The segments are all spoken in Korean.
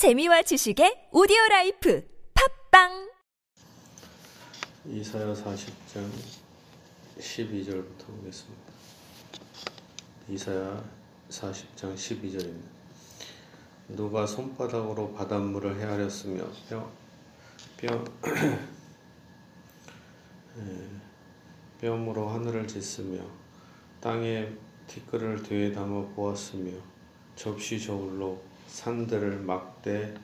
재미와 지식의 오디오 라이프 팟빵 이사야 40장 12절부터 보겠습니다. 이사야 40장 12절입니다. 누가 손바닥으로 바닷물을 헤아렸으며 뼘, 뼘, 예, 뼘으로 하늘을 쟀으며 땅의 티끌을 되에 담아 보았으며 접시 저울로 산들을 막대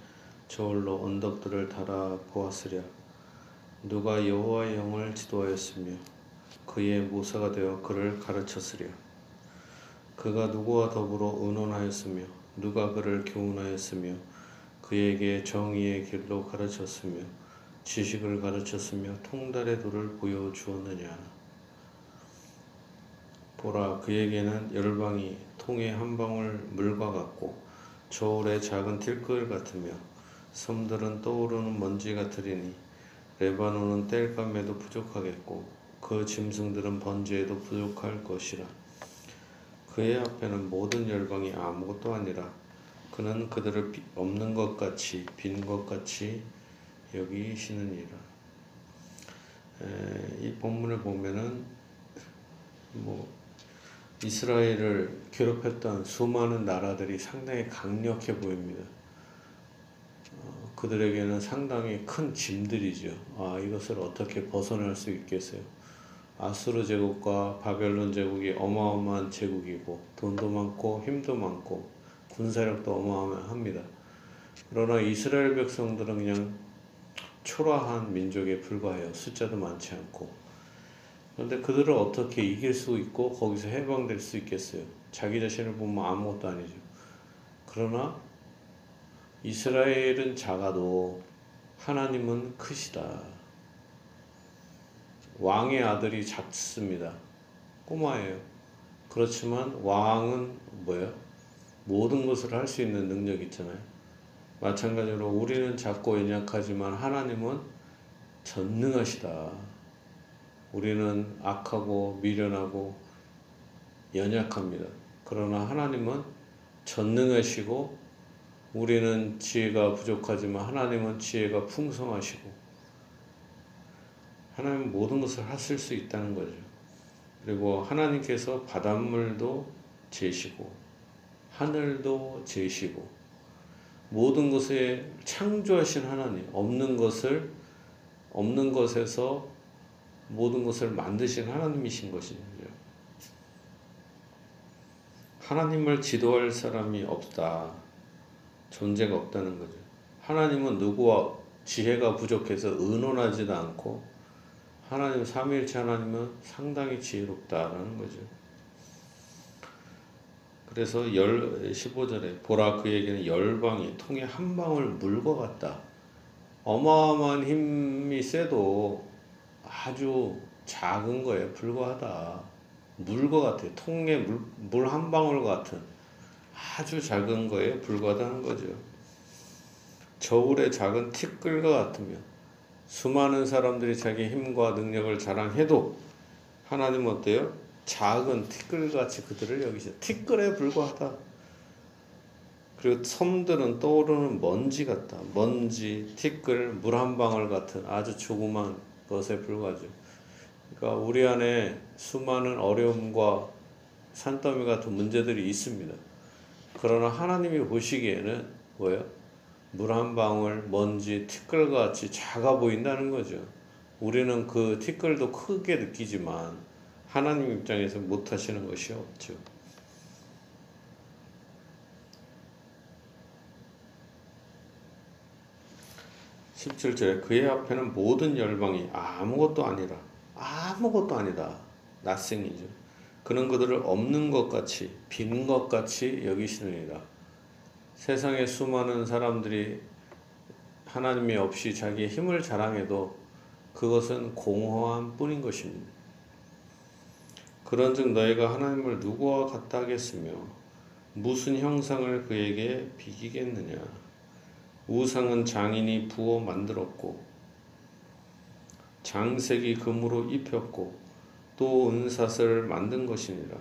저울로 언덕들을 달아 보았으랴. 누가 여호와의 영을 지도하였으며 그의 모사가 되어 그를 가르쳤으랴. 그가 누구와 더불어 의논하였으며 누가 그를 교훈하였으며 그에게 정의의 길로 가르쳤으며 지식을 가르쳤으며 통달의 도를 보여주었느냐. 보라 그에게는 열방이 통의 한 방울 물과 같고 저울의 작은 틸끌 같으며 섬들은 떠오르는 먼지 같으리니 레바논은 땔감에도 부족하겠고 그 짐승들은 번제에도 부족할 것이라. 그의 앞에는 모든 열방이 아무것도 아니라 그는 그들을 없는 것 같이 빈 것 같이 여기시느니라. 이 본문을 보면은 뭐 이스라엘을 괴롭혔던 수많은 나라들이 상당히 강력해 보입니다. 어, 그들에게는 상당히 큰 짐들이죠. 아, 이것을 어떻게 벗어날 수 있겠어요? 아수르 제국과 바벨론 제국이 어마어마한 제국이고 돈도 많고 힘도 많고 군사력도 어마어마합니다. 그러나 이스라엘 백성들은 그냥 초라한 민족에 불과해요. 숫자도 많지 않고 그런데 그들을 어떻게 이길 수 있고 거기서 해방될 수 있겠어요? 자기 자신을 보면 아무것도 아니죠. 그러나 이스라엘은 작아도 하나님은 크시다. 왕의 아들이 작습니다. 꼬마예요. 그렇지만 왕은 뭐예요? 모든 것을 할 수 있는 능력이 있잖아요. 마찬가지로 우리는 작고 연약하지만 하나님은 전능하시다. 우리는 악하고 미련하고 연약합니다. 그러나 하나님은 전능하시고 우리는 지혜가 부족하지만 하나님은 지혜가 풍성하시고 하나님은 모든 것을 하실 수 있다는 거죠. 그리고 하나님께서 바닷물도 재시고 하늘도 재시고 모든 것에 창조하신 하나님 없는 것을 없는 것에서 모든 것을 만드신 하나님이신 것이죠. 하나님을 지도할 사람이 없다. 존재가 없다는 거죠. 하나님은 누구와 지혜가 부족해서 의논하지도 않고 하나님 삼위일체 하나님은 상당히 지혜롭다라는 거죠. 그래서 열 15절에 보라 그에게는 열방이 통에 한 방울 물과 같다. 어마어마한 힘이 세도 아주 작은 거에 불과하다. 물과 같아요. 통에 물, 물한 방울 같은 아주 작은 거에 불과하다는 거죠. 저울의 작은 티끌과 같으면 수많은 사람들이 자기 힘과 능력을 자랑해도 하나님 어때요? 작은 티끌같이 그들을 여기죠. 티끌에 불과하다. 그리고 섬들은 떠오르는 먼지 같다. 먼지, 티끌, 물 한 방울 같은 아주 조그만 것에 불과하죠. 그러니까 우리 안에 수많은 어려움과 산더미 같은 문제들이 있습니다. 그러나 하나님이 보시기에는 뭐예요? 물 한 방울, 먼지, 티끌과 같이 작아 보인다는 거죠. 우리는 그 티끌도 크게 느끼지만 하나님 입장에서 못 하시는 것이 없죠. 17절에 그의 앞에는 모든 열방이 아무것도 아니라 아무것도 아니다. 낯생이죠. 그는 그들을 없는 것 같이 빈 것 같이 여기시느니라. 세상에 수많은 사람들이 하나님이 없이 자기의 힘을 자랑해도 그것은 공허한 뿐인 것입니다. 그런즉 너희가 하나님을 누구와 같다 하겠으며 무슨 형상을 그에게 비기겠느냐 우상은 장인이 부어 만들었고 장색이 금으로 입혔고 또 은사슬 만든 것이니라.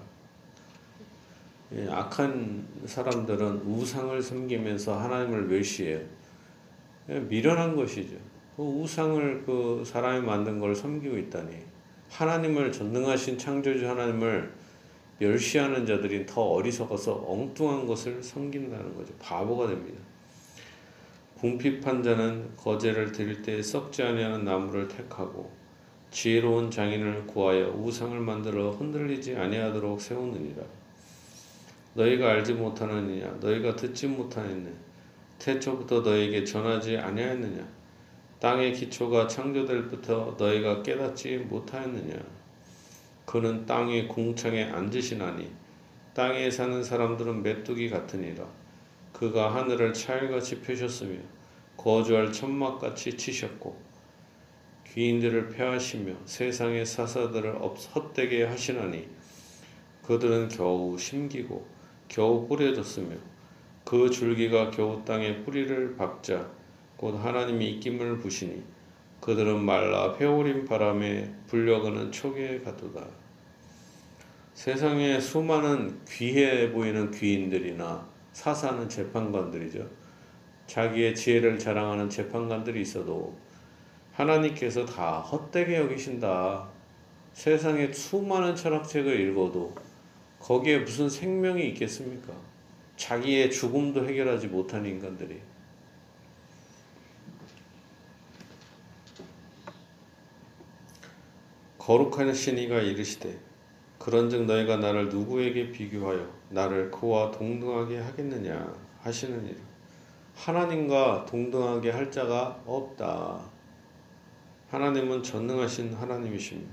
예, 악한 사람들은 우상을 섬기면서 하나님을 멸시해요. 예, 미련한 것이죠. 그 우상을 그 사람이 만든 걸 섬기고 있다니. 하나님을 전능하신 창조주 하나님을 멸시하는 자들이 더 어리석어서 엉뚱한 것을 섬긴다는 거죠. 바보가 됩니다. 궁핍한 자는 거제를 드릴 때 썩지 아니하는 나무를 택하고 지혜로운 장인을 구하여 우상을 만들어 흔들리지 아니하도록 세우느니라. 너희가 알지 못하느냐? 너희가 듣지 못하느냐? 태초부터 너희에게 전하지 아니하였느냐? 땅의 기초가 창조될 부터 너희가 깨닫지 못하였느냐? 그는 땅의 궁창에 앉으시나니 땅에 사는 사람들은 메뚜기 같으니라. 그가 하늘을 차일같이 펴셨으며 거주할 천막같이 치셨고 귀인들을 폐하시며 세상의 사사들을 헛되게 하시나니 그들은 겨우 심기고 겨우 뿌려졌으며 그 줄기가 겨우 땅에 뿌리를 박자 곧 하나님이 입김을 부시니 그들은 말라 회오린 바람에 불려가는 촉에 가도다. 세상에 수많은 귀해 보이는 귀인들이나 사사는 재판관들이죠. 자기의 지혜를 자랑하는 재판관들이 있어도 하나님께서 다 헛되게 여기신다. 세상에 수많은 철학책을 읽어도 거기에 무슨 생명이 있겠습니까? 자기의 죽음도 해결하지 못한 인간들이. 거룩한 신이가 이르시되 그런즉 너희가 나를 누구에게 비교하여 나를 그와 동등하게 하겠느냐 하시느니라. 하나님과 동등하게 할 자가 없다. 하나님은 전능하신 하나님이십니다.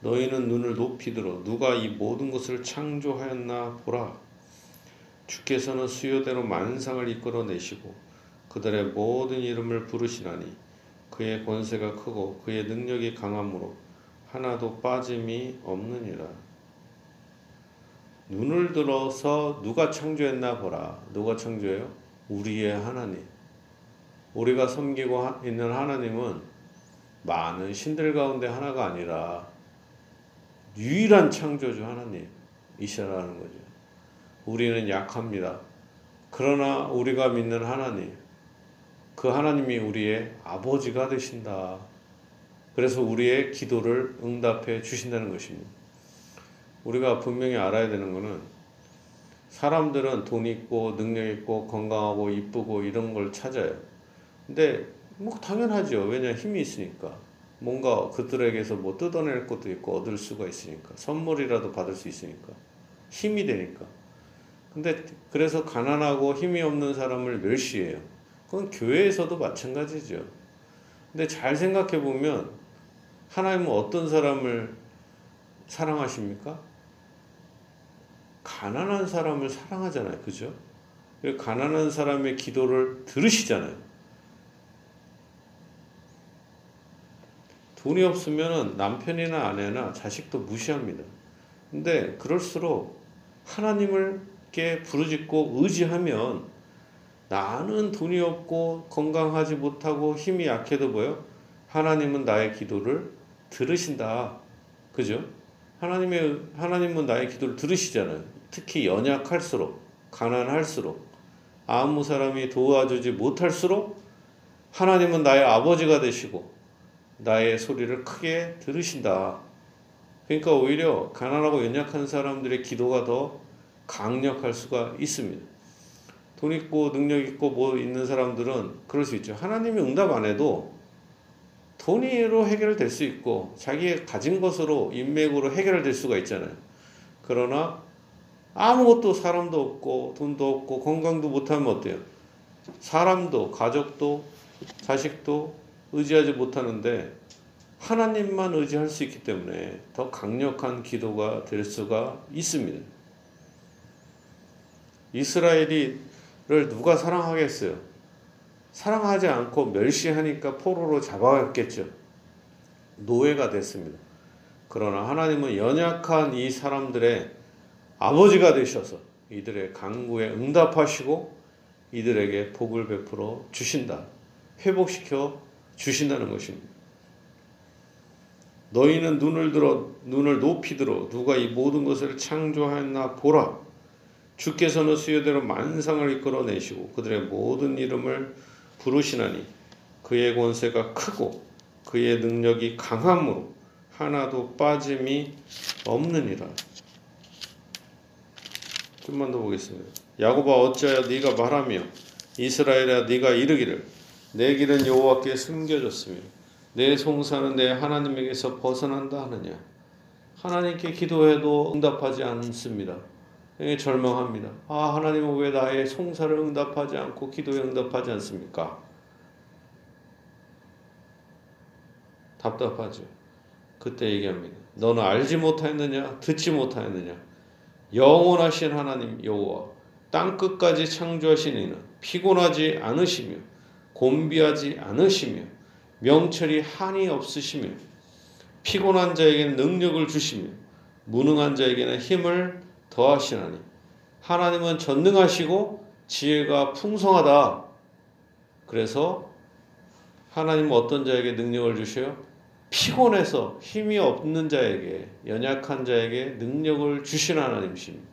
너희는 눈을 높이 들어 누가 이 모든 것을 창조하였나 보라. 주께서는 수요대로 만상을 이끌어내시고 그들의 모든 이름을 부르시나니 그의 권세가 크고 그의 능력이 강함으로 하나도 빠짐이 없느니라. 눈을 들어서 누가 창조했나 보라. 누가 창조해요? 우리의 하나님. 우리가 섬기고 있는 하나님은 많은 신들 가운데 하나가 아니라 유일한 창조주 하나님이시라는 거죠. 우리는 약합니다. 그러나 우리가 믿는 하나님, 그 하나님이 우리의 아버지가 되신다. 그래서 우리의 기도를 응답해 주신다는 것입니다. 우리가 분명히 알아야 되는 것은 사람들은 돈 있고 능력 있고 건강하고 이쁘고 이런 걸 찾아요. 근데 뭐 당연하죠. 왜냐 힘이 있으니까. 뭔가 그들에게서 뭐 뜯어낼 것도 있고 얻을 수가 있으니까. 선물이라도 받을 수 있으니까. 힘이 되니까. 근데 그래서 가난하고 힘이 없는 사람을 멸시해요. 그건 교회에서도 마찬가지죠. 근데 잘 생각해 보면 하나님은 어떤 사람을 사랑하십니까? 가난한 사람을 사랑하잖아요. 그죠? 가난한 사람의 기도를 들으시잖아요. 돈이 없으면 남편이나 아내나 자식도 무시합니다. 근데 그럴수록 하나님을 부르짖고 의지하면 나는 돈이 없고 건강하지 못하고 힘이 약해도 뭐요? 하나님은 나의 기도를 들으신다. 그죠? 하나님의 하나님은 나의 기도를 들으시잖아요. 특히 연약할수록 가난할수록 아무 사람이 도와주지 못할수록 하나님은 나의 아버지가 되시고 나의 소리를 크게 들으신다. 그러니까 오히려 가난하고 연약한 사람들의 기도가 더 강력할 수가 있습니다. 돈 있고 능력 있고 뭐 있는 사람들은 그럴 수 있죠. 하나님이 응답 안 해도 돈으로 해결될 수 있고 자기의 가진 것으로 인맥으로 해결될 수가 있잖아요. 그러나 아무것도 사람도 없고 돈도 없고 건강도 못하면 어때요? 사람도 가족도 자식도 의지하지 못하는데 하나님만 의지할 수 있기 때문에 더 강력한 기도가 될 수가 있습니다. 이스라엘이를 누가 사랑하겠어요? 사랑하지 않고 멸시하니까 포로로 잡아갔겠죠. 노예가 됐습니다. 그러나 하나님은 연약한 이 사람들의 아버지가 되셔서 이들의 강구에 응답하시고 이들에게 복을 베풀어 주신다. 회복시켜 주신다는 것입니다. 너희는 눈을 들어 눈을 높이 들어 누가 이 모든 것을 창조하였나 보라. 주께서는 수요대로 만상을 이끌어내시고 그들의 모든 이름을 부르시나니 그의 권세가 크고 그의 능력이 강함으로 하나도 빠짐이 없느니라. 좀만 더 보겠습니다. 야곱아 어찌하여 네가 말하며 이스라엘아 네가 이르기를 내 길은 여호와께 숨겨졌으며 내 송사는 내 하나님에게서 벗어난다 하느냐 하나님께 기도해도 응답하지 않습니다. 예, 절망합니다. 아 하나님은 왜 나의 송사를 응답하지 않고 기도에 응답하지 않습니까? 답답하죠. 그때 얘기합니다. 너는 알지 못하였느냐 듣지 못하였느냐 영원하신 하나님 여호와 땅 끝까지 창조하신 이는 피곤하지 않으시며 곤비하지 않으시며 명철이 한이 없으시며 피곤한 자에게는 능력을 주시며 무능한 자에게는 힘을 더하시나니 하나님은 전능하시고 지혜가 풍성하다. 그래서 하나님은 어떤 자에게 능력을 주셔요? 피곤해서 힘이 없는 자에게 연약한 자에게 능력을 주시는 하나님이십니다.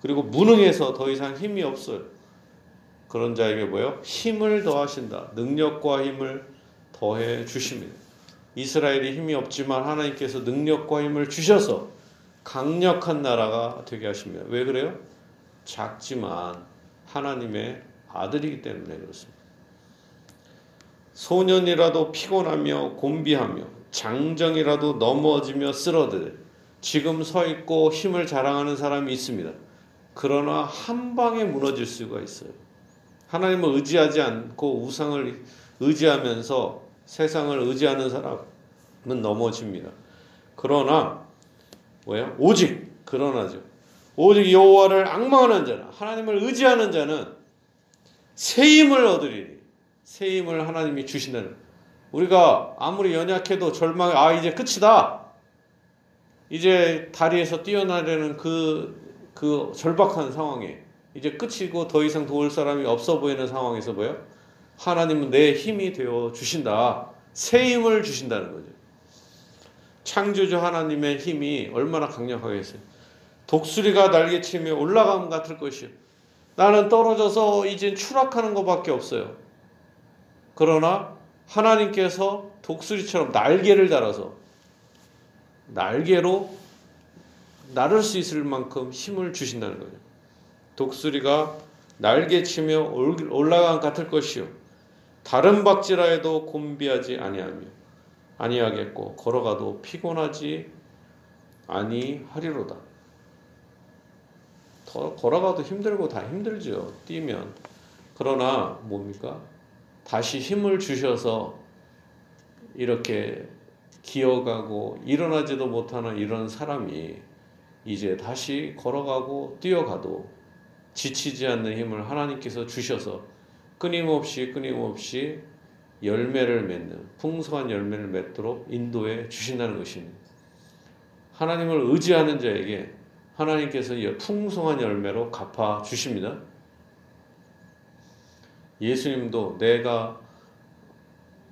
그리고 무능해서 더 이상 힘이 없어요. 그런 자에게 뭐요? 힘을 더하신다. 능력과 힘을 더해 주십니다. 이스라엘이 힘이 없지만 하나님께서 능력과 힘을 주셔서 강력한 나라가 되게 하십니다. 왜 그래요? 작지만 하나님의 아들이기 때문에 그렇습니다. 소년이라도 피곤하며 곤비하며 장정이라도 넘어지며 쓰러들 지금 서 있고 힘을 자랑하는 사람이 있습니다. 그러나 한 방에 무너질 수가 있어요. 하나님을 의지하지 않고 우상을 의지하면서 세상을 의지하는 사람은 넘어집니다. 그러나 뭐야? 오직 그러나죠. 오직 여호와를 악망하는 자는 하나님을 의지하는 자는 새 힘을 얻으리니 새 힘을 하나님이 주신다는 우리가 아무리 연약해도 절망 아 이제 끝이다. 이제 다리에서 뛰어나려는 그, 그 절박한 상황에 이제 끝이고 더 이상 도울 사람이 없어 보이는 상황에서 뭐요? 하나님은 내 힘이 되어 주신다. 새 힘을 주신다는 거죠. 창조주 하나님의 힘이 얼마나 강력하겠어요. 독수리가 날개치며 올라감 같을 것이요. 나는 떨어져서 이제 추락하는 것밖에 없어요. 그러나 하나님께서 독수리처럼 날개를 달아서 날개로 나를 수 있을 만큼 힘을 주신다는 거죠. 독수리가 날개치며 올라간 같을 것이요. 다른 박지라 해도 곤비하지 아니하며 아니하겠고 걸어가도 피곤하지 아니하리로다. 더 걸어가도 힘들고 다 힘들죠. 뛰면. 그러나 뭡니까? 다시 힘을 주셔서 이렇게 기어가고 일어나지도 못하는 이런 사람이 이제 다시 걸어가고 뛰어가도 지치지 않는 힘을 하나님께서 주셔서 끊임없이 끊임없이 열매를 맺는 풍성한 열매를 맺도록 인도해 주신다는 것입니다. 하나님을 의지하는 자에게 하나님께서 풍성한 열매로 갚아 주십니다. 예수님도 내가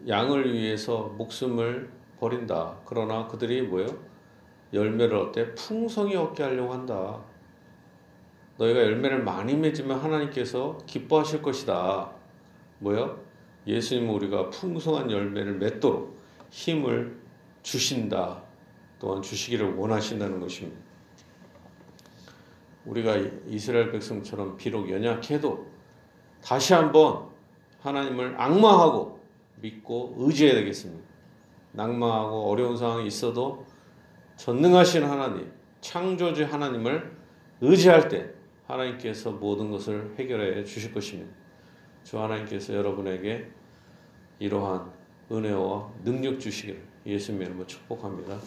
양을 위해서 목숨을 버린다. 그러나 그들이 뭐요? 열매를 얻되 풍성히 얻게 하려고 한다. 너희가 열매를 많이 맺으면 하나님께서 기뻐하실 것이다. 뭐요? 예수님은 우리가 풍성한 열매를 맺도록 힘을 주신다. 또한 주시기를 원하신다는 것입니다. 우리가 이스라엘 백성처럼 비록 연약해도 다시 한번 하나님을 악마하고 믿고 의지해야 되겠습니다. 낭망하고 어려운 상황이 있어도 전능하신 하나님, 창조주 하나님을 의지할 때 하나님께서 모든 것을 해결해 주실 것입니다. 주 하나님께서 여러분에게 이러한 은혜와 능력 주시기를 예수님의 이름으로 축복합니다.